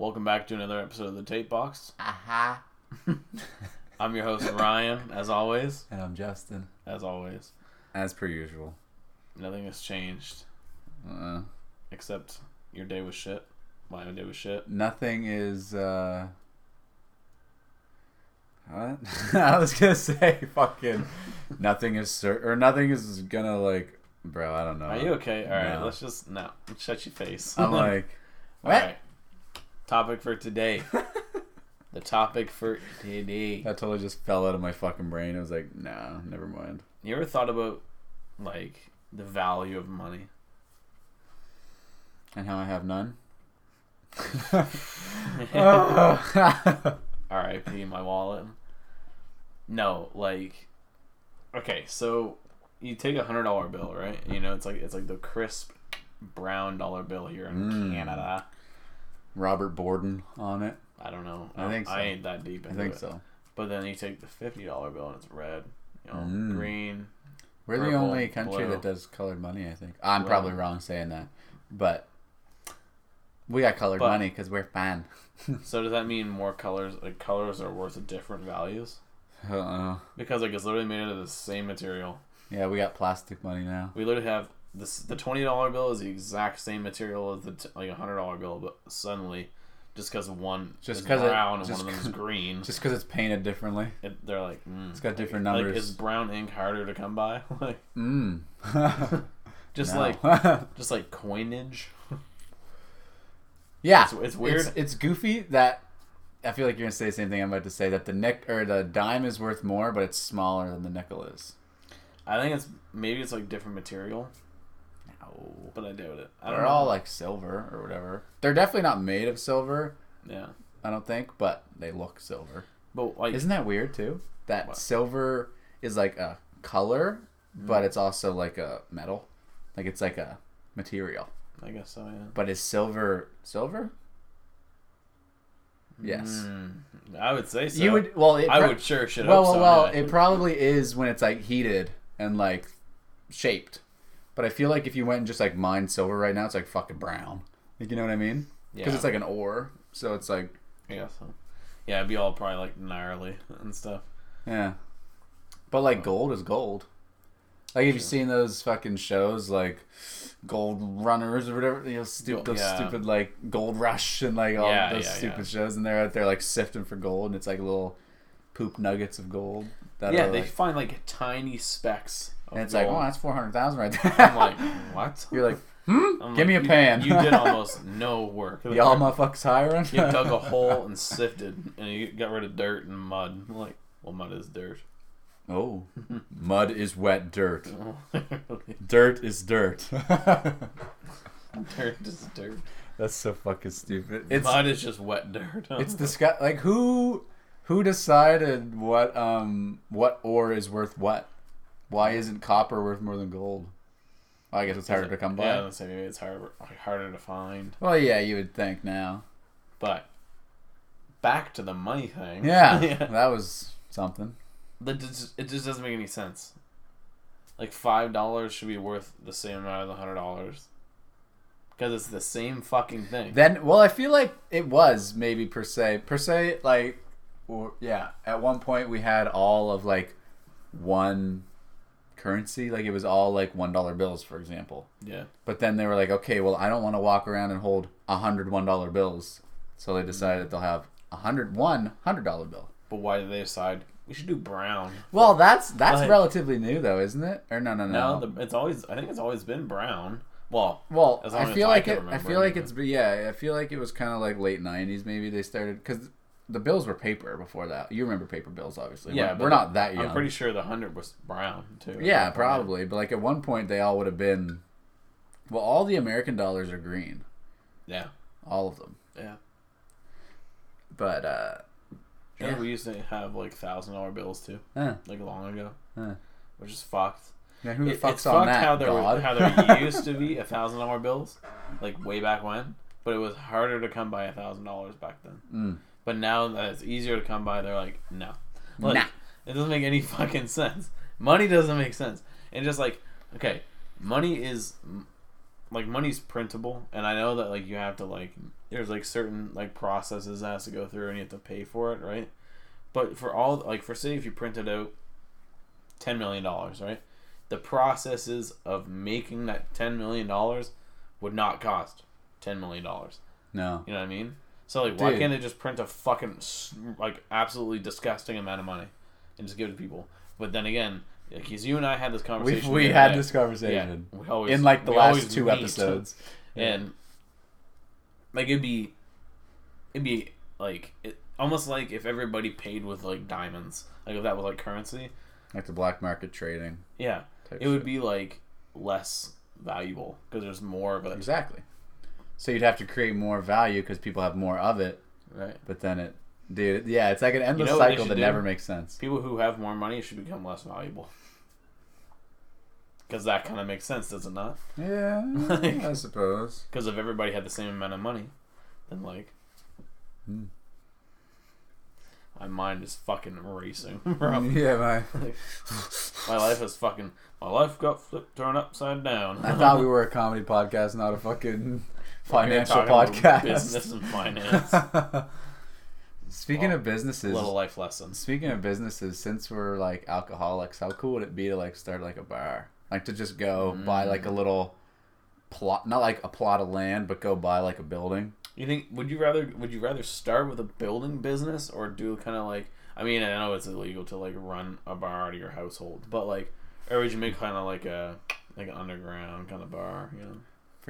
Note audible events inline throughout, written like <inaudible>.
Welcome back to another episode of the Tape Box. Aha. <laughs> I'm your host Ryan, as always. And I'm Justin. As always, As per usual. nothing has changed Uh, except your day was shit. My day was shit. nothing is. Uh... What? <laughs> I was gonna say fucking nothing is cer- or nothing is gonna like, bro. I don't know. Are you okay? All right, No. let's just no. Shut your face. I'm like, <laughs> what? right. Topic for today. <laughs> the topic for today. That totally just fell out of my fucking brain. I was like, nah, never mind. You ever thought about like the value of money? And how I have none. <laughs> <laughs> R.I.P. my wallet. No, like, okay, so you take a hundred dollar bill, right? You know, it's like it's like the crisp brown dollar bill here in Mm. Canada. Robert Borden on it. I don't know. I think so. I ain't that deep I think it. so. But then you take the fifty dollar bill and it's red, you know, Mm. green. We're the only country blue. that does colored money. I think. I'm Blue. probably wrong saying that, but we got colored But- money because we're fan. <laughs> So does that mean more colors? Like colors are worth different values? Uh-uh. Because like it's literally made out of the same material. Yeah, we got plastic money now. We literally have this. The twenty dollar bill is the exact same material as the t- like a hundred dollar bill, but suddenly, just because one Just is 'cause it- brown and one of them is <laughs> green, Just because it's painted differently. it, they're like, mm. It's got different like, numbers. Like, is brown ink harder to come by? <laughs> like Mm. <laughs> just like just like coinage. yeah, It's- it's weird. It's, it's goofy that I feel like you're gonna say the same thing I'm about to say. That the nick or the dime is worth more, but it's smaller than the nickel is. I think it's maybe it's like different material, No. but I doubt it. I They're know. all like silver or whatever. They're definitely not made of silver. yeah, I don't think, but they look silver. but like Isn't that weird too? That What? silver is like a color, Mm. but it's also like a metal. Like it's like a material. I guess so. Yeah. But is silver silver? Yes. Mm, I would say so. You would well. It I would sure should. Well, hope well, so, well. anyway. It probably is when it's like heated and like shaped. But I feel like if you went and just like mined silver right now, it's like fucking brown. Like you know what I mean? Yeah. Because it's like an ore, so it's like guess so. Yeah, it'd be all probably like gnarly <laughs> and stuff. yeah. But like gold is gold. Like have you've seen those fucking shows like Gold Runners or whatever? You know, stupid, those Yeah. stupid like Gold Rush and like all Yeah, those yeah, stupid yeah. shows, and they're out there like sifting for gold, and it's like little poop nuggets of gold. That yeah, are, they like, find like tiny specks. Of and it's like, oh, that's four hundred thousand right there. I'm like, what? <laughs> You're like, hmm? I'm Give me a you- pan. You, did <laughs> almost no work. Y'all motherfuckers hiring? You dug a <laughs> hole and sifted, and you got rid of dirt and mud. I'm like, well, mud is dirt. oh, mud is wet dirt. Dirt is dirt. dirt is dirt. That's so fucking stupid. It's mud is just wet dirt. it's disgust. Like who who decided what um what ore is worth what? Why isn't copper worth more than gold? Well, I guess it's harder to come by. Yeah, let's say maybe it's harder harder to find. Well, yeah, you would think now. But back to the money thing. Yeah, <laughs> that was something. That just, it just doesn't make any sense. Like five dollars should be worth the same amount as a hundred dollars. Because it's the same fucking thing. Then, well, I feel like it was maybe per se, per se, like, or yeah. At one point, we had all of like one currency, like it was all like one dollar bills, for example. yeah. But then they were like, okay, well, I don't want to walk around and hold a hundred one dollar bills, so they decided they'll have a hundred one hundred dollar bill. But why did they decide we should do brown? Well, that's that's Like- relatively new though, isn't it? Or no, no, no. No, the, it's always. I think it's always been brown. Well, Well, As long I as feel I like can it. I feel like it's. Yeah, I feel like it was kind of like late '90s. Maybe they started because the bills were paper before that. You remember paper bills, obviously. yeah, we're, but we're not that young. I'm pretty sure the hundred was brown too. yeah, probably. But like at one point, they all would have been. Well, all the American dollars are green, Yeah, all of them. yeah. But uh, Yeah. we used to have like thousand dollar bills too, like long ago, which is fucked. yeah, who the It- fuck's it's on fucked that? how there God? how there <laughs> used to be a thousand dollar bills, like way back when, but it was harder to come by a thousand dollars back then. Mm. But now that it's easier to come by, they're like, no, Like, Nah. it doesn't make any <laughs> fucking sense. Money doesn't make sense, and just like, okay, money is like money's printable, and I know that like you have to like there's like certain like processes that has to go through and you have to pay for it, right? But for all like for say if you printed out ten million dollars, right? The processes of making that ten million dollars would not cost ten million dollars. No. You know what I mean? So like, why Dude. can't they just print a fucking like absolutely disgusting amount of money and just give it to people? But then again, because you and I had this conversation, we other had day. this conversation Yeah, we always, in like the we last two episodes. <laughs> and like it'd be, it'd be like it almost like if everybody paid with like diamonds, like if that was like currency, Like the black market trading. yeah, it would shit. be like less valuable because there's more of it, Exactly. So you'd have to create more value because people have more of it, right? but then it, dude, yeah, it's like an endless know cycle that do? never makes sense. People who have more money should become less valuable. Because that kind of makes sense, does it not? Yeah, <laughs> Like- I suppose. Because if everybody had the same amount of money, then like, Hmm. my mind is fucking racing, <laughs> bro. <laughs> Yeah, my. my life is fucking. My life got flipped, turned upside down. I thought we were a comedy podcast, not a fucking financial podcast. business and finance, <laughs> Speaking Well, of businesses, little life lessons. speaking of businesses, since we're like alcoholics, how cool would it be to like start like a bar? Like to just go buy like a mm. little plot, not like a plot of land, but go buy like a building. You think? Would you rather? Would you rather start with a building business or do kind of like? I mean, I know it's illegal to like run a bar out of your household, but like, or would you make kind of like a like an underground kind of bar? You know,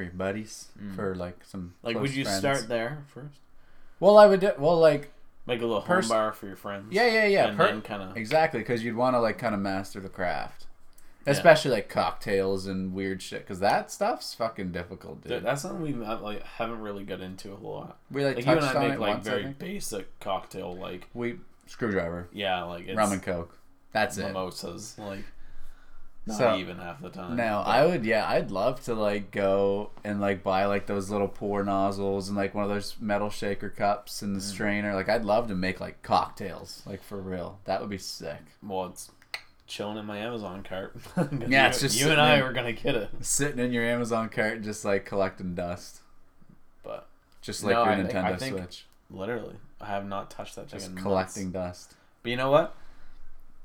For your buddies, Mm. for like some. like would you friends. start there first? Well, I would. Do, well, like Make a little Pers- home bar for your friends. yeah, yeah, yeah. and per- then kind of exactly, because you'd want to like kind of master the craft, especially like cocktails and weird shit. Because that stuff's fucking difficult, dude. that's something we like haven't really got into a whole lot. we like, Like you and I make like once, very basic cocktail, like We screwdriver, yeah, like it's rum and coke. That's it. mimosas, like not So, even half the time. Now but- I would, yeah, I'd love to like go and like buy like those little pour nozzles and like one of those metal shaker cups and the Mm. strainer. Like I'd love to make like cocktails, like for real. That would be sick. Well, it's chilling in my Amazon cart. <laughs> Yeah, you, it's just you and I in- were gonna get it, Sitting in your Amazon cart, just like collecting dust, but just like No, your I Nintendo think Switch, literally, I have not touched that thing just in collecting months. dust. But you know what?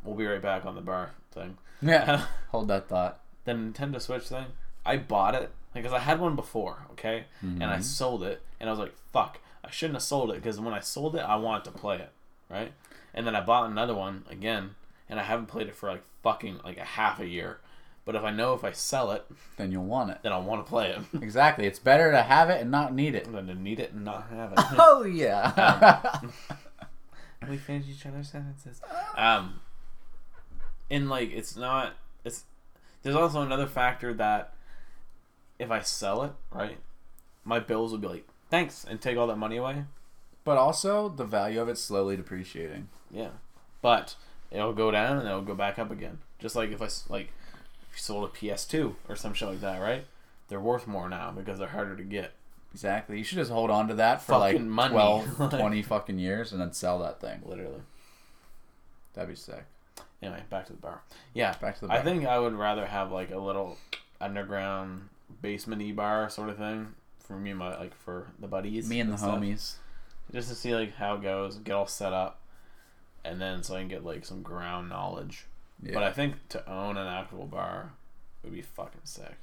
We'll be right back on the bar thing. Yeah, <laughs> <laughs> hold that thought. the Nintendo Switch thing, I bought it because I had one before, okay, and I Mhm. sold it, and I was like, "Fuck, I shouldn't have sold it," because when I sold it, I wanted to play it, right? And then I bought another one again, and I haven't played it for like fucking like a half a year. But if I know if I sell it, Then you'll want it. then I want to play it. <laughs> Exactly. It's better to have it and not need it. I'm gonna need it and not have it. Oh yeah. we finish each other's sentences. Um, and like it's not. It's there's also another factor that if I sell it, right, my bills will be like thanks and take all that money away. but also the value of it slowly depreciating. Yeah, but it'll go down and it'll go back up again. Just like if I like if you sold a PS2 or some shit like that, right? They're worth more now because they're harder to get. Exactly. You should just hold on to that for like Fucking money. <laughs> 12, 20 fucking years and then sell that thing. Literally. That'd be sick. Anyway, back to the bar. Yeah, Back to the Bar. I think I would rather have like a little underground basement e bar sort of thing for me and my like for the buddies. Me and the stuff. homies. Just to see like how it goes, get all set up, and then so I can get like some ground knowledge. Yeah. But I think to own an actual bar would be fucking sick.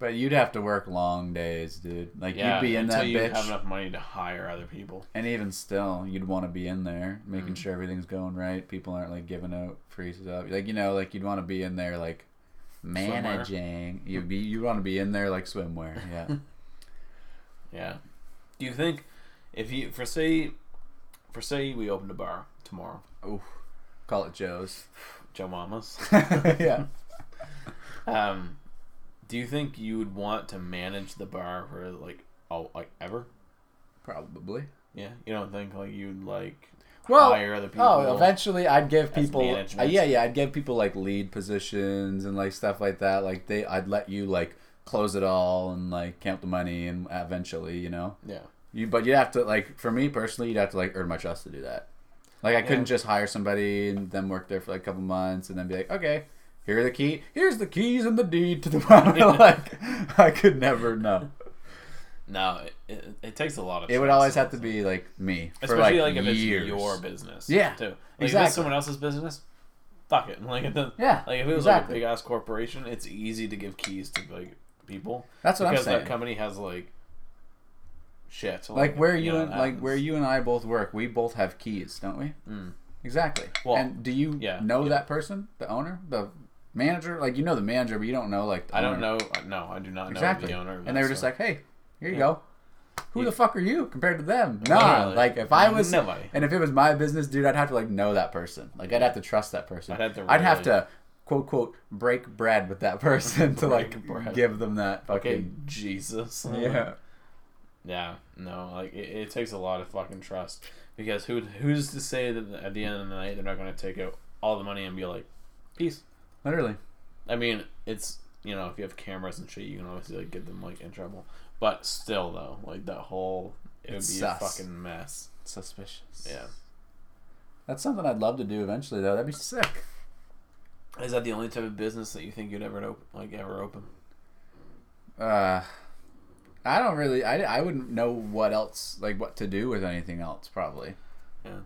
But you'd have to work long days, dude. Like Yeah, you'd be in that you bitch, have enough money to hire other people. and even still, you'd want to be in there, making Mm. sure everything's going right. People aren't like giving out free stuff. Like you know, like you'd want to be in there, like managing. You'd be, you want to be in there like swimwear. Yeah. <laughs> Yeah. Do you think if you for say for say we opened a bar tomorrow, Oh, Call it Joe's. Joe Mama's. <laughs> yeah. <laughs> Um, do you think you would want to manage the bar for like oh like ever? Probably. Yeah, you don't think like you'd like Well, hire other people? Oh, eventually I'd give people. Uh, yeah, yeah, I'd give people like lead positions and like stuff like that. Like they, I'd let you like close it all and like count the money and eventually, you know, Yeah, you. But you'd have to like, for me personally, you'd have to like earn my trust to do that. Like I couldn't just hire somebody and then work there for like a couple months and then be like, okay, here are the key, here's the keys and the deed to the bar. <laughs> like I could never know. No, it, it, it takes a lot of. It would always have to be like me, for especially like, like, if years. it's your business. Yeah, too. Like if it's someone else's business, fuck it. <laughs> Like it Yeah, like if it was exactly. like a big ass corporation, it's easy to give keys to like people That's what I'm because saying. that company has like shit. like where you you know, and like where you and I both work, we both have keys, don't we? Mm. Exactly. Well, and do you yeah, know yeah. that person, the owner, the manager? Like you know the manager, but you don't know like the I don't owner. know. No, I do not exactly. know the owner. and they were just store. like, "Hey, here you Yeah. go." Who Yeah. the fuck are you compared to them? Nah, Literally. like if I was, Nobody. and if it was my business, dude, I'd have to like know that person. Like I'd have to trust that person. I'd have to I'd have to quote quote break bread with that <laughs> person to like bread. give them that okay, fucking Jesus. yeah. <laughs> Yeah, no, like it, it takes a lot of fucking trust because who who's to say that at the end of the night they're not going to take out all the money and be like, peace. Literally. I mean, it's you know if you have cameras and shit, you can obviously like get them like in trouble, but still though, like that whole it would It's be sus. a fucking mess. Suspicious. Yeah, That's something I'd love to do eventually though. That'd be sick. is that the only type of business that you think you'd ever open, like ever open? Uh I don't really I, I wouldn't know what else like what to do with anything else probably. Yeah,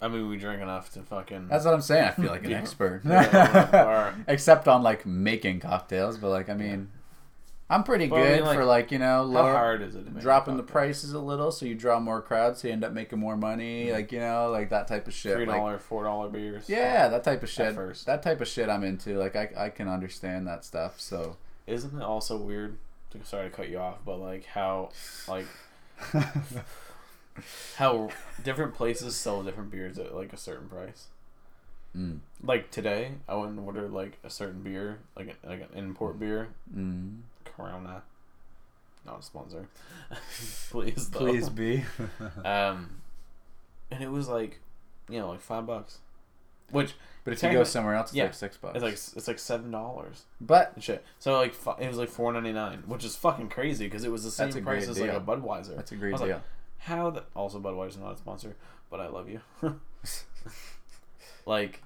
I mean we drink enough to fucking. That's what I'm saying. I feel like an <laughs> expert. <laughs> <laughs> Except on like making cocktails, but like I mean I'm pretty Well, I good mean, like, for like, you know, how lower, hard is it? To make a dropping the cocktail? prices a little so you draw more crowds so you end up making more money, like, you know, like that type of shit. Three Like, dollar, four dollar beers. yeah, that type of shit. first. That type of shit I'm into. Like I I can understand that stuff. So Isn't it also weird? to- Sorry to cut you off, but like how, like how different places sell different beers at like a certain price. mm. Like today, I went and ordered like a certain beer, like a, like an import beer, Mm. Corona. Not a sponsor, <laughs> please. Please be. <laughs> Um, and it was like, you know, like five bucks, which But if you go somewhere else, it's yeah, like six bucks. it's like it's like seven dollars but shit. So like it was like four ninety nine, which is fucking crazy because it was the same price as like a Budweiser. that's a great deal. like, how the also Budweiser's not a sponsor, but I love you. <laughs> like,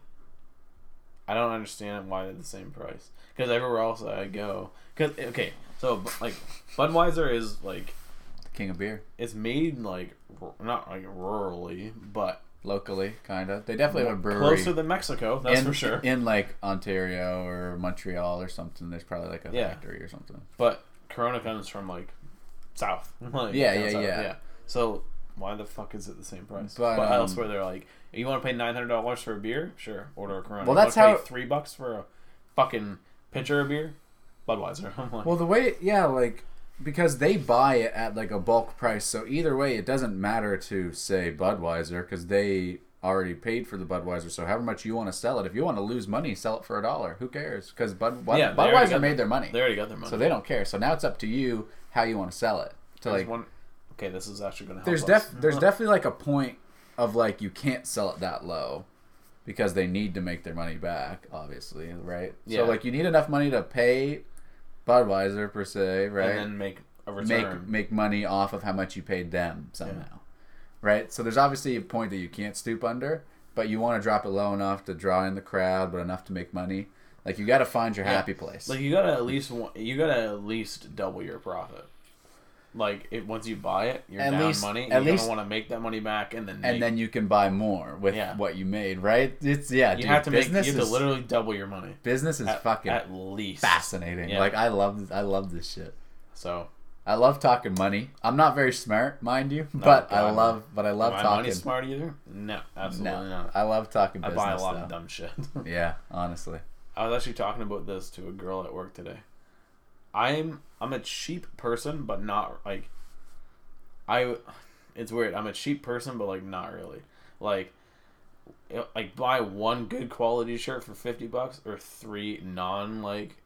I don't understand why they're the same price because everywhere else I go, because eh, okay, so like Budweiser is like the king of beer. it's made like not like rurally, but Locally, kind of. They definitely have a brewery. closer than Mexico. That's in, for sure. In like Ontario or Montreal or something, there's probably like a Yeah. factory or something. But Corona comes from like south. <laughs> Like, Yeah, yeah, south, yeah. So why the fuck is it the same price? But, But, um, elsewhere they're like, you want to pay nine hundred dollars for a beer? Sure, order a Corona. Well, You that's wanna how- pay three bucks for a fucking pitcher of beer. Budweiser. <laughs> I'm like, Well, the way, yeah, like because they buy it at like a bulk price, so either way, it doesn't matter to say Budweiser because they already paid for the Budweiser. So however much you want to sell it, if you want to lose money, sell it for a dollar. Who cares? Because Bud, Bud Yeah, they already Budweiser got made their money, they already got their money. so they don't care. So now it's up to you how you want to sell it. To There's like, one. Okay, this is actually going to help. there's us. Mm-hmm. there's definitely like a point of like you can't sell it that low because they need to make their money back obviously right Yeah. so like you need enough money to pay budweiser per se right and then make a return. make make money off of how much you paid them somehow right so there's obviously a point that you can't stoop under but you want to drop it low enough to draw in the crowd but enough to make money like you got to find your Yeah. happy place Like you gotta at least you gotta at least double your profit. Like it once you buy it, you're At down least- money. at You're least- gonna want to make that money back and then and make, then you can buy more with Yeah. what you made right it's yeah you dude, have to make business you have is, to literally double your money. business is at, fucking at least fascinating. Yeah. Like I love I love this shit. So I love talking money. I'm not very smart, mind you, but I God, love but I love am talking. money smart either? No, absolutely no, not. I love talking I business. buy a lot though. of dumb shit. Yeah, honestly. I was actually talking about this to a girl at work today. I'm I'm a cheap person, but not like I. It's weird. I'm a cheap person, but like not really. Like, like buy one good quality shirt for fifty bucks, or three non like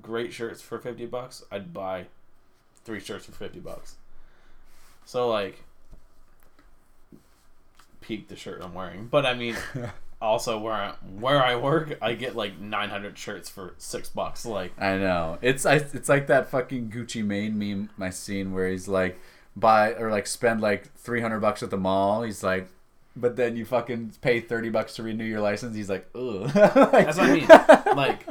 great shirts for fifty bucks. I'd buy three shirts for fifty bucks. So like, peak the shirt I'm wearing, but I mean. <laughs> also where I, where I work, I get like 900 shirts for six bucks. Like, I know. It's I, it's like that fucking Gucci Mane meme my scene where he's like buy or like spend like 300 bucks at the mall. He's like but then you fucking pay 30 bucks to renew your license. He's like, "Ugh." <laughs> that's what I mean. Like,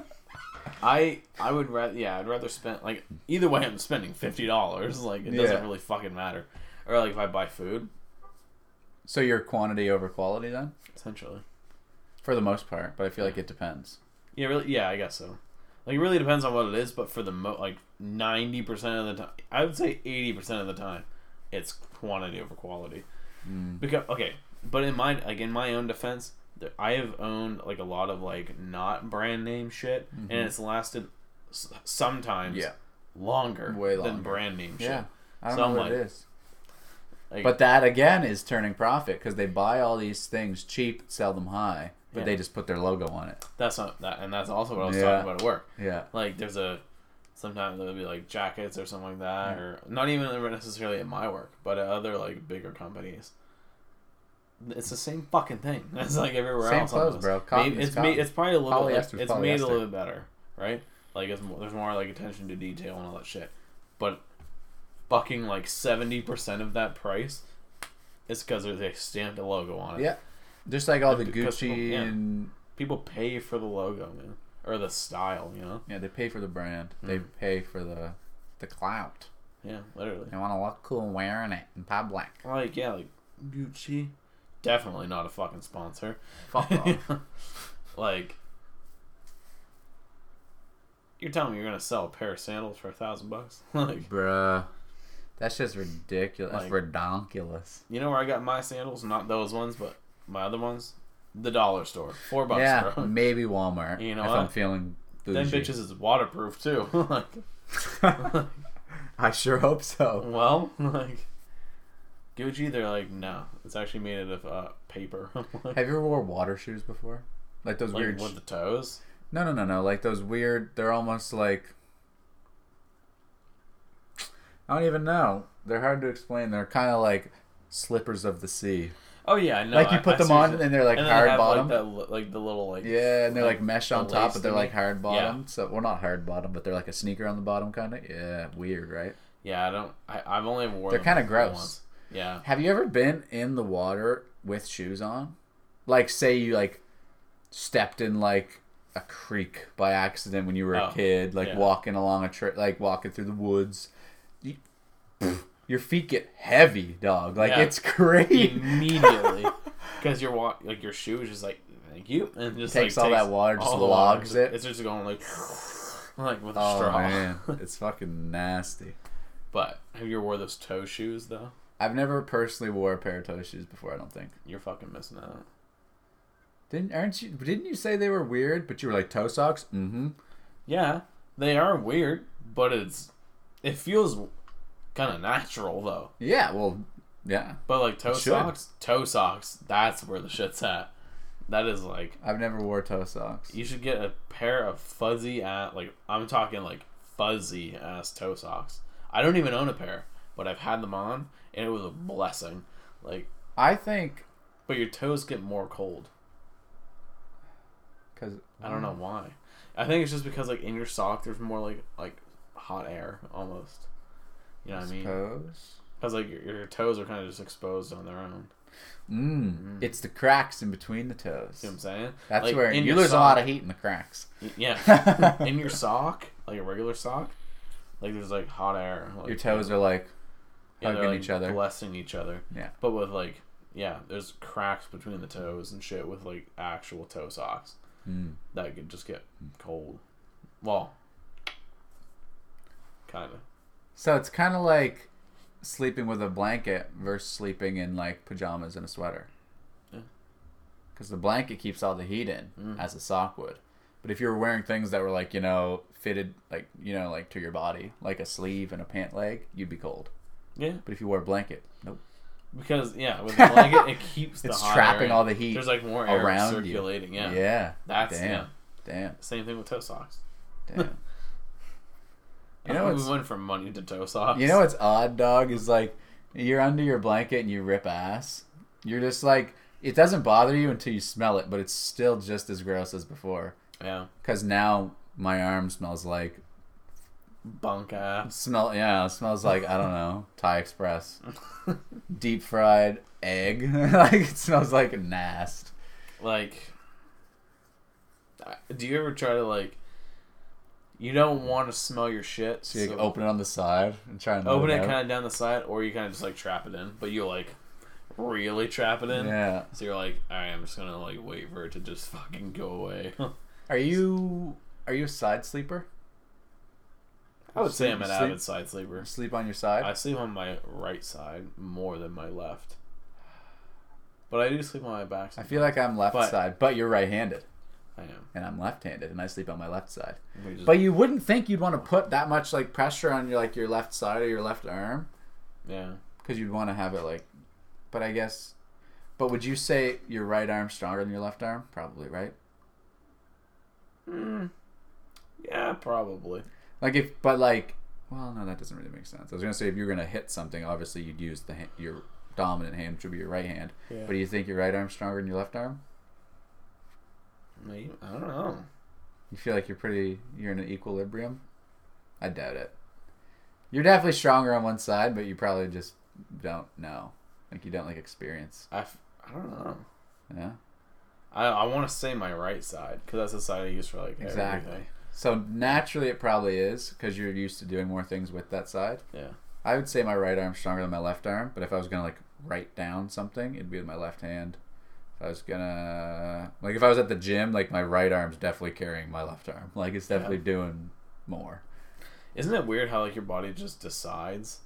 I I would rather yeah I'd rather spend like either way I'm spending fifty dollars like it doesn't Yeah. really fucking matter or like if I buy food So you're quantity over quality then, essentially for the most part. But I feel like it depends. yeah really yeah I guess so like it really depends on what it is but for the mo like ninety percent of the time I would say eighty percent of the time it's quantity over quality Mm. because okay but in my like in my own defense I have owned like a lot of like not brand name shit and it's lasted s- sometimes Mm-hmm. Yeah. longer, Way than brand name shit. Yeah. I don't So know I'm what it like- is. Like, But that again is turning profit because they buy all these things cheap, sell them high, but Yeah. they just put their logo on it. that's not that, and that's also what I was Yeah. talking about at work. Yeah. Like, there's a sometimes there'll be like jackets or something like that, or not even necessarily at my work, but at other like bigger companies. It's the same fucking thing. <laughs> It's like everywhere Same else. clothes, bro. Cotton Maybe it's made. It's probably a little. Like, Polyester's it's made a little bit better, right? Like it's more, there's more like attention to detail and all that shit. But fucking like seventy percent of that price is because they stamped a logo on it. Yeah. Just like all the people- Gucci yeah. and People pay for the logo, man, or the style. You know? yeah, they pay for the brand. They Mm. pay for the the clout. Yeah, literally. They want to look cool wearing it in public. Like yeah, like Gucci. Definitely not a fucking sponsor. Fuck off. <laughs> like, you're telling me you're gonna sell a pair of sandals for a thousand bucks? <laughs> like, Bruh. That's just ridiculous. That's Like- redonkulous. you know where I got my sandals? Not those ones, but my other ones. The dollar store, four bucks, yeah, bro. <laughs> maybe Walmart. You know if what? I'm feeling Them bougie. bitches is waterproof too. <laughs> like, <laughs> I sure hope so. well, like Gucci, they're like, no, it's actually made out of uh, paper. like, Have you ever wore water shoes before? Like those like weird. with the toes. No, no, no, no. Like those weird. They're almost like. I don't even know. They're hard to explain. They're kind of like slippers of the sea. Oh yeah, I know. like you put I them see on and they're like and hard have, bottom. Like, that, li- like the little like yeah, and they're like, like, mesh on top, but they're like hard Yeah. bottom. So well, not hard bottom, but they're like a sneaker on the bottom, kind of. Yeah, weird, right? Yeah, I don't. I, I've only worn. They're kinda gross. once. Yeah. Have you ever been in the water with shoes on? Like, say you like stepped in like a creek by accident when you were a Oh, kid, like yeah. walking along a trip, like walking through the woods. You, your feet get heavy, dog. Like Yeah. it's <laughs> crazy. Immediately, because your wa- like your shoe is just like thank you, and just Takes like, all that water, just the water. logs it. It's just going like <laughs> like with a Oh straw. man, <laughs> it's fucking nasty. But have you ever wore those toe shoes though? I've never personally wore a pair of toe shoes before. I don't think. You're fucking missing out. Didn't aren't you? Didn't you say they were weird? But you were like toe socks. Mm-hmm. Yeah, they are weird, but it's it feels kind of natural though. Yeah. Well. Yeah. But like toe socks, toe socks, that's where the shit's at. That is like I've never wore toe socks. you should get a pair of fuzzy at like I'm talking like fuzzy ass toe socks. I don't even own a pair, but I've had them on and it was a blessing. Like, I think but your toes get more cold. because I don't know mm. why. I think it's just because like in your sock there's more like like hot air almost. You know what I mean? Suppose. Because like your, your toes are kind of just exposed on their own. Mm. It's the cracks in between the toes. See what I'm saying? That's Like, where you lose a lot of heat in the cracks. Yeah. <laughs> in your sock, like a regular sock, like there's like hot air. Like, Your toes are like yeah, hugging like, each other. blessing each other. Yeah. But with like, yeah, there's cracks between the toes and shit with like actual toe socks Mm. that could just get cold. Well, kind of. So it's kind of like sleeping with a blanket versus sleeping in like pajamas and a sweater. Yeah. Because the blanket keeps all the heat in, Mm. as a sock would. But if you were wearing things that were like you know fitted like you know like to your body, like a sleeve and a pant leg, you'd be cold. Yeah, But if you wore a blanket, nope. because yeah, <laughs> with the blanket it keeps the It's trapping all the heat There's like more air around you. circulating. Yeah. Yeah. That's Damn. yeah. Damn. Same thing with toe socks. Damn. You know <laughs> we went from money to toe socks. You know what's odd, dog? Is like you're under your blanket and you rip ass. You're just like it doesn't bother you until you smell it, but it's still just as gross as before. Yeah. Cause now my arm smells like Bunk ass. smell. Yeah, it smells like I don't know <laughs> Thai Express, <laughs> deep fried egg. like it smells like nast. like do you ever try to like You don't want to smell your shit. So you so open it on the side and try and open let it kind of down the side, or you kind of just like trap it in, but you like really trap it in. Yeah. So you're like, all right, I'm just gonna like wait for it to just fucking go away. <laughs> Are you are you a side sleeper? I would say I'm an Sleep- avid side sleeper. Sleep on your side? I sleep on my right side more than my left, but I do sleep on my back. I feel like I'm left But- side, but you're right-handed, I am. and I'm left-handed, and I sleep on my left side. Just- But you wouldn't think you'd want to put that much like pressure on your like your left side or your left arm yeah, because you'd want to have it like. But I guess. But would you say your right arm stronger than your left arm? Probably, right? mm, yeah, probably. Like if, but like, well, no, that doesn't really make sense. I was gonna say if you're gonna hit something, obviously you'd use the ha- your dominant hand, which would be your right hand. Yeah. But do you think your right arm's stronger than your left arm? Maybe I don't know. You feel like you're pretty, you're in an equilibrium. I doubt it. You're definitely stronger on one side, but you probably just don't know. Like you don't like experience. I, f- I don't know. Yeah. I, I want to say my right side because that's the side I use for like Exactly. everything. So naturally, it probably is because you're used to doing more things with that side. Yeah. I would say my right arm's stronger than my left arm, but if I was gonna like write down something, it'd be with my left hand. I was gonna like if I was at the gym, like my right arm's definitely carrying my left arm. Like it's definitely doing more. Isn't it weird how like your body just decides?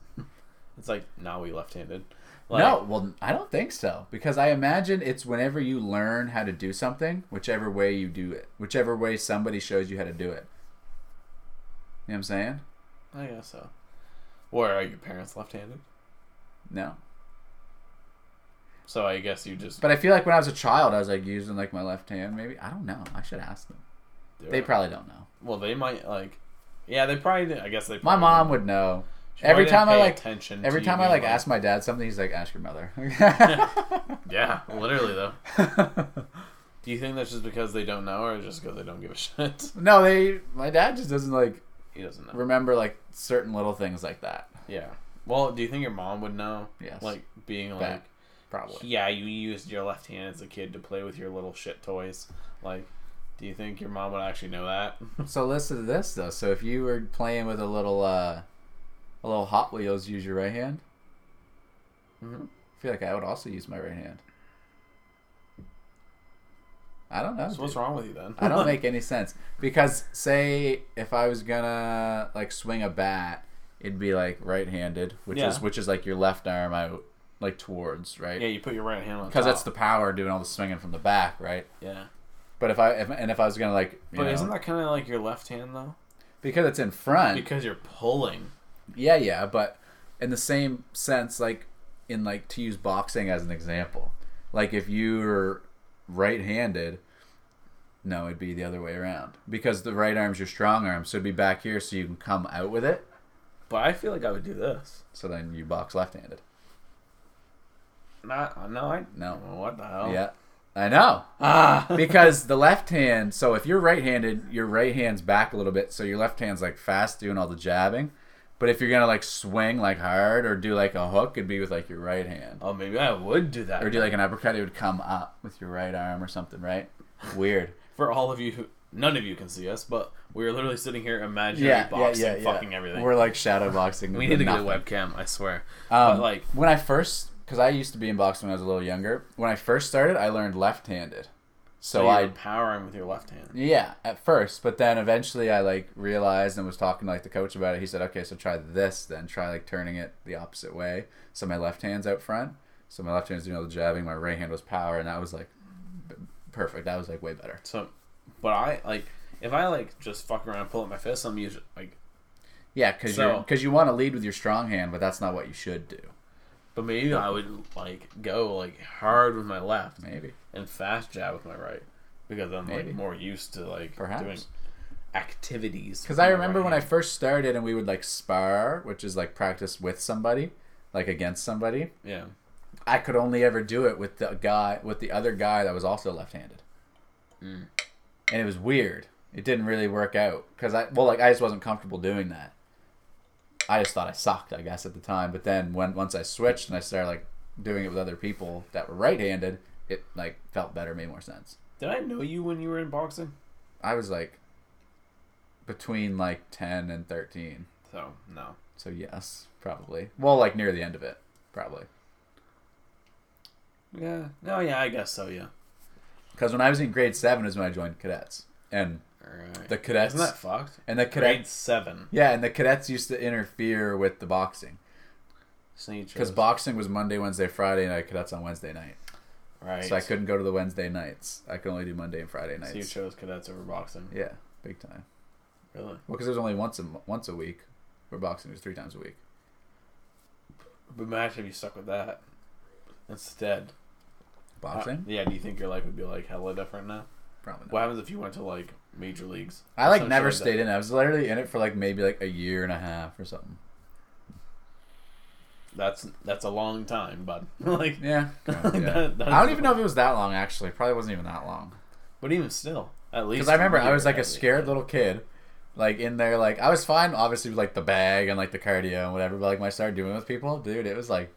it's like now we left-handed. Like, no, well, I don't think so because I imagine it's whenever you learn how to do something, whichever way you do it, whichever way somebody shows you how to do it. You know what I'm saying? I guess so. Or are your parents left-handed? No, So I guess you just. but I feel like when I was a child, I was like using like my left hand. Maybe I don't know. I should ask them. do They it. probably don't know. Well, they might like. Yeah, they probably. I guess they. My mom would know. She Every time I like attention. every time I like ask my dad something, he's like, "Ask your mother." <laughs> <laughs> Yeah, literally though. <laughs> Do you think that's just because they don't know, or just because they don't give a shit? no, they. My dad just doesn't like He doesn't know. remember like certain little things like that. Yeah. Well, do you think your mom would know? Yes. Like being like, Probably. yeah, you used your left hand as a kid to play with your little shit toys. Like, do you think your mom would actually know that? <laughs> So listen to this though. So if you were playing with a little uh a little Hot Wheels, use your right hand. mm-hmm. I feel like I would also use my right hand. I don't know. So what's wrong with you then? I don't <laughs> make any sense because say if I was gonna like swing a bat, it'd be like right-handed, which Yeah. is which is like your left arm out like towards right yeah, you put your right hand on. because that's the power doing all the swinging from the back, right? yeah. But if I if, and if I was gonna like you But know, isn't that kind of like your left hand though? because it's in front, Because you're pulling. Yeah, yeah, but in the same sense, like in like to use boxing as an example, like if you're right-handed, no, it'd be the other way around because the right arm's your strong arm, so it'd be back here, so you can come out with it. But I feel like I would do this. So then you box left-handed. Not. No, I. No. What the hell? Yeah, I know Ah. <laughs> because the left hand. So if you're right-handed, your right hand's back a little bit, so your left hand's like fast doing all the jabbing. But if you're gonna like swing like hard or do like a hook, it'd be with like your right hand. oh, maybe I would do that. or do like an uppercut, it would come up with your right arm or something, right? Weird. <laughs> For all of you who, none of you can see us, but we're literally sitting here imaginary boxing, fucking everything. We're like shadow boxing. <laughs> we need to get a webcam. I swear. Um, but like, when I first, because I used to be in boxing when I was a little younger. When I first started, I learned left-handed. So, so I, powering with your left hand. yeah, at first, but then eventually I like realized and was talking to like the coach about it. He said, "Okay, so try this, then try like turning it the opposite way. So my left hand's out front. So my left hand's doing all the jabbing. My right hand was power, and that was like perfect. That was like way better. So, but I like if I like just fuck around and pull up my fist, I'm usually like. Yeah, because So- you because you want to lead with your strong hand, but that's not what you should do. But maybe I would like go like hard with my left Maybe. and fast jab with my right because I'm Maybe. like more used to like Perhaps. doing activities. Because I remember right when I first started and we would like spar, which is like practice with somebody, like against somebody. yeah I could only ever do it with the guy with the other guy that was also left-handed, Mm. and it was weird. It didn't really work out because I well like I just wasn't comfortable doing that. I just thought I sucked, I guess, at the time. But then when once I switched and I started like doing it with other people that were right-handed, it like felt better, made more sense. Did I know you when you were in boxing? I was like between like ten and thirteen. So no. So yes, probably. Well, like near the end of it, probably. Yeah. No. Yeah. I guess so. Yeah. Because when I was in grade seven is when I joined cadets, and right. the cadets Isn't that fucked? and the Grade cadets seven. yeah, and the cadets used to interfere with the boxing because boxing was Monday, Wednesday, Friday night. Cadets on Wednesday night, Right. so I couldn't go to the Wednesday nights. I could only do Monday and Friday nights. So you chose cadets over boxing. Yeah, big time. Really? Well, because there's only once a once a week, where boxing was three times a week. But imagine if you stuck with that instead. Boxing, Uh, yeah. Do you think your life would be like hella different now? probably not. What happens if you went to like major leagues? I like Some never shit stayed in. it. I was literally in it for like maybe like a year and a half or something. That's that's a long time, bud. <laughs> like, Yeah, <laughs> That- yeah. that I don't even know if it was that long. Actually, probably wasn't even that long. but even still, at least. Because I remember I was like a scared little kid, like in there. Like I was fine, obviously with like the bag and like the cardio and whatever. But like when I started doing it with people, dude, it was like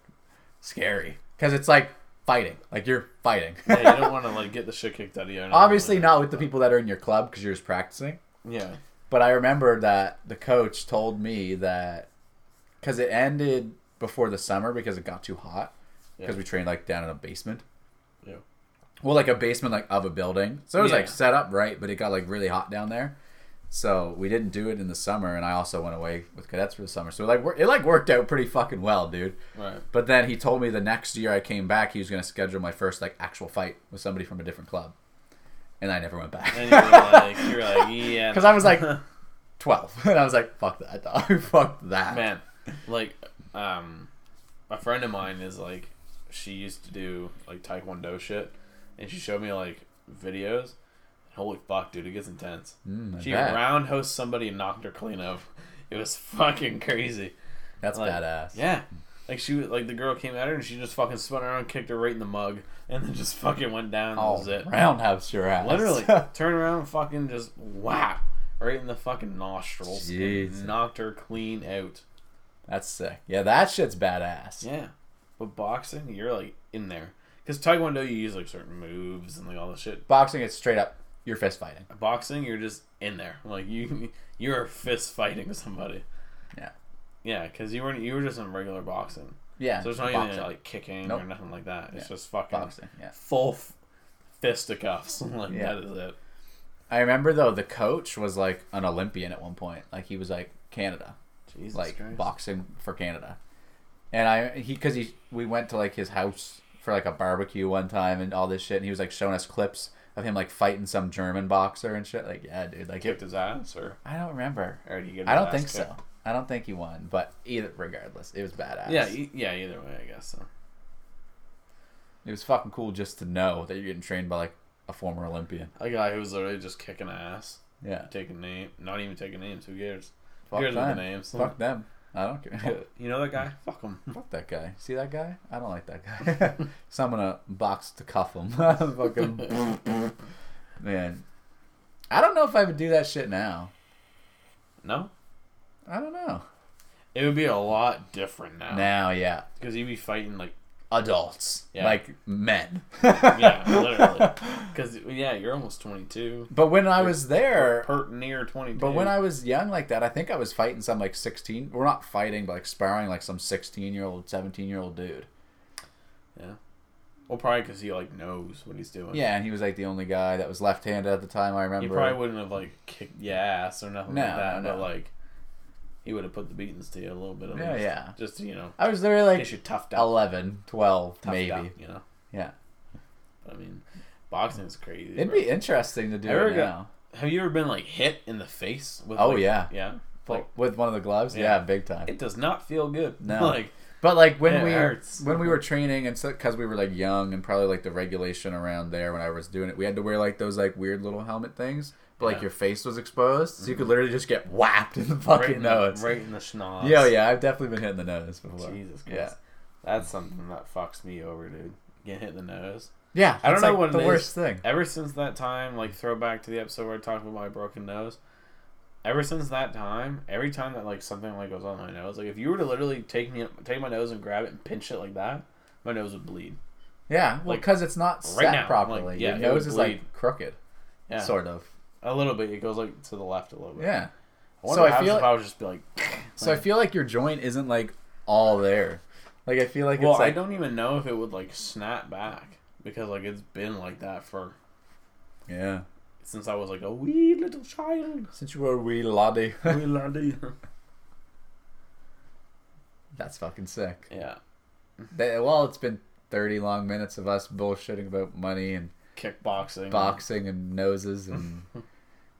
scary because it's like fighting. Like you're fighting. yeah, you don't want to like get the shit kicked out of you. obviously not with the people that are in your club because you're just practicing. Yeah. But I remember that the coach told me that because it ended before the summer because it got too hot because Yeah. we trained like down in a basement. Yeah. Well, like a basement like of a building, so it was like set up right, but it got like really hot down there. So we didn't do it in the summer, and I also went away with cadets for the summer. So like it like worked out pretty fucking well, dude. Right. But then he told me the next year I came back, he was gonna schedule my first like actual fight with somebody from a different club, and I never went back. And you were like, you were like, <laughs> yeah. 'Cause I was like- <laughs> Twelve, <laughs> and I was like, "Fuck that, dog. Fuck that." man, like, um, a friend of mine is like, she used to do like taekwondo shit, and she showed me like videos. Holy fuck, dude, it gets intense. Mm, She bet. roundhouse somebody and knocked her clean out. It was fucking crazy. That's like, badass. Yeah. Like she was like the girl came at her and she just fucking spun around, kicked her right in the mug, and then just <laughs> fucking went down. That Oh, was it. roundhouse your ass. Literally, <laughs> turn around, and fucking just whap right in the fucking nostrils, Jeez. and knocked her clean out. That's sick. Yeah, that shit's badass. Yeah, but boxing, you're like in there because taekwondo you use like certain moves and like all the shit. Boxing, it's straight up. You're fist fighting. Boxing, you're just in there, like you <laughs> you're fist fighting somebody. Yeah. Yeah, because you weren't you were just in regular boxing. Yeah. So there's not boxing. even like kicking Nope. or nothing like that. It's Yeah. just fucking boxing. Yeah. full f- fisticuffs. <laughs> like Yeah. that is it. I remember though the coach was like an Olympian at one point. Like he was like Canada, Jesus like Christ. boxing for Canada. And I he because he we went to like his house for like a barbecue one time and all this shit. And he was like showing us clips of him like fighting some German boxer and shit. Like yeah, dude. Like kicked his ass or I don't remember. or did he get? I don't think kicked? so. I don't think he won, but either regardless, it was badass. Yeah, e- yeah. Either way, I guess so. it was fucking cool just to know that you're getting trained by like a former Olympian. A guy who was literally just kicking ass, Yeah, taking name, not even taking names. Who cares? fuck Who cares them. the names? Fuck them. I don't care. You know that guy? <laughs> Fuck him. Fuck that guy. See that guy? I don't like that guy. <laughs> so I'm gonna box to cuff him. <laughs> Fucking man. I don't know if I would do that shit now. No, I don't know. it would be a lot different now. Now, yeah, because you'd be fighting like adults, Yeah. like men. yeah, <laughs> literally. Because yeah, you're almost 22. But when I was there, near 22. but when I was young like that, I think I was fighting some like 16. We're not fighting, but like sparring like some 16 year old, 17 year old dude. yeah, well, probably because he like knows what he's doing. Yeah, and he was like the only guy that was left handed at the time. I remember. He probably wouldn't have like kicked your ass or nothing No, like that, no, but like he would have put the beatings to you a little bit. At Yeah, least. yeah. Just you know, I was there like you toughed out. 11, 12, toughed maybe. out, you know. Yeah. But, I mean, boxing is crazy. It'd bro. be interesting to do Ever it got- now. Have you ever been like hit in the face? With, Oh, like- yeah. yeah. Like with one of the gloves, Yeah. yeah, big time. it does not feel good. No. <laughs> like But like when Yeah, we hurts. when we were training and because we were like young and probably like the regulation around there when I was doing it, we had to wear like those like weird little helmet things, like Yeah. your face was exposed, so you could mm-hmm. literally just get whacked in the fucking right in nose. the, right in the schnoz. Yeah, yeah, I've definitely been hit in the nose before. Jesus Christ. Yeah, That's something that fucks me over, dude. Get hit in the nose. yeah. I don't know like, what the it is. worst thing. Ever since that time, like throwback to the episode where I talked about my broken nose. Ever since that time, every time that like something like goes on my nose, like if you were to literally take me take my nose and grab it and pinch it like that, my nose would bleed. Yeah, well, like, because it's not right set now, properly. like, yeah, Your nose is like crooked, Yeah, sort of. A little bit. It goes like to the left a little bit. Yeah, I wonder So I feel if I would just be like. <laughs> So I feel like your joint isn't like all there. Like I feel like well, it's I don't even know if it would like snap back because like it's been like that for yeah. since I was like a wee little child. Since you were a wee laddie, <laughs> Wee <laughs> laddie. that's fucking sick. yeah, They, well, it's been thirty long minutes of us bullshitting about money and kickboxing, boxing and noses and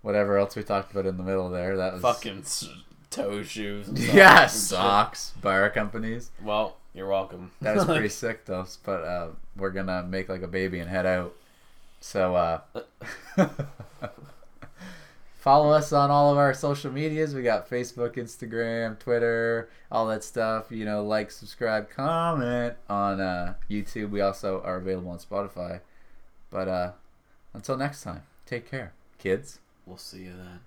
whatever else we talked about in the middle there. That was fucking s- toe shoes. And <laughs> socks yeah and shit. socks bar companies. Well, you're welcome. That was pretty <laughs> sick though. But uh, we're gonna make like a baby and head out. So uh, <laughs> follow us on all of our social medias. We got Facebook, Instagram, Twitter, all that stuff. You know, like, subscribe, comment on uh, YouTube. We also are available on Spotify. But uh, until next time, take care, kids. We'll see you then.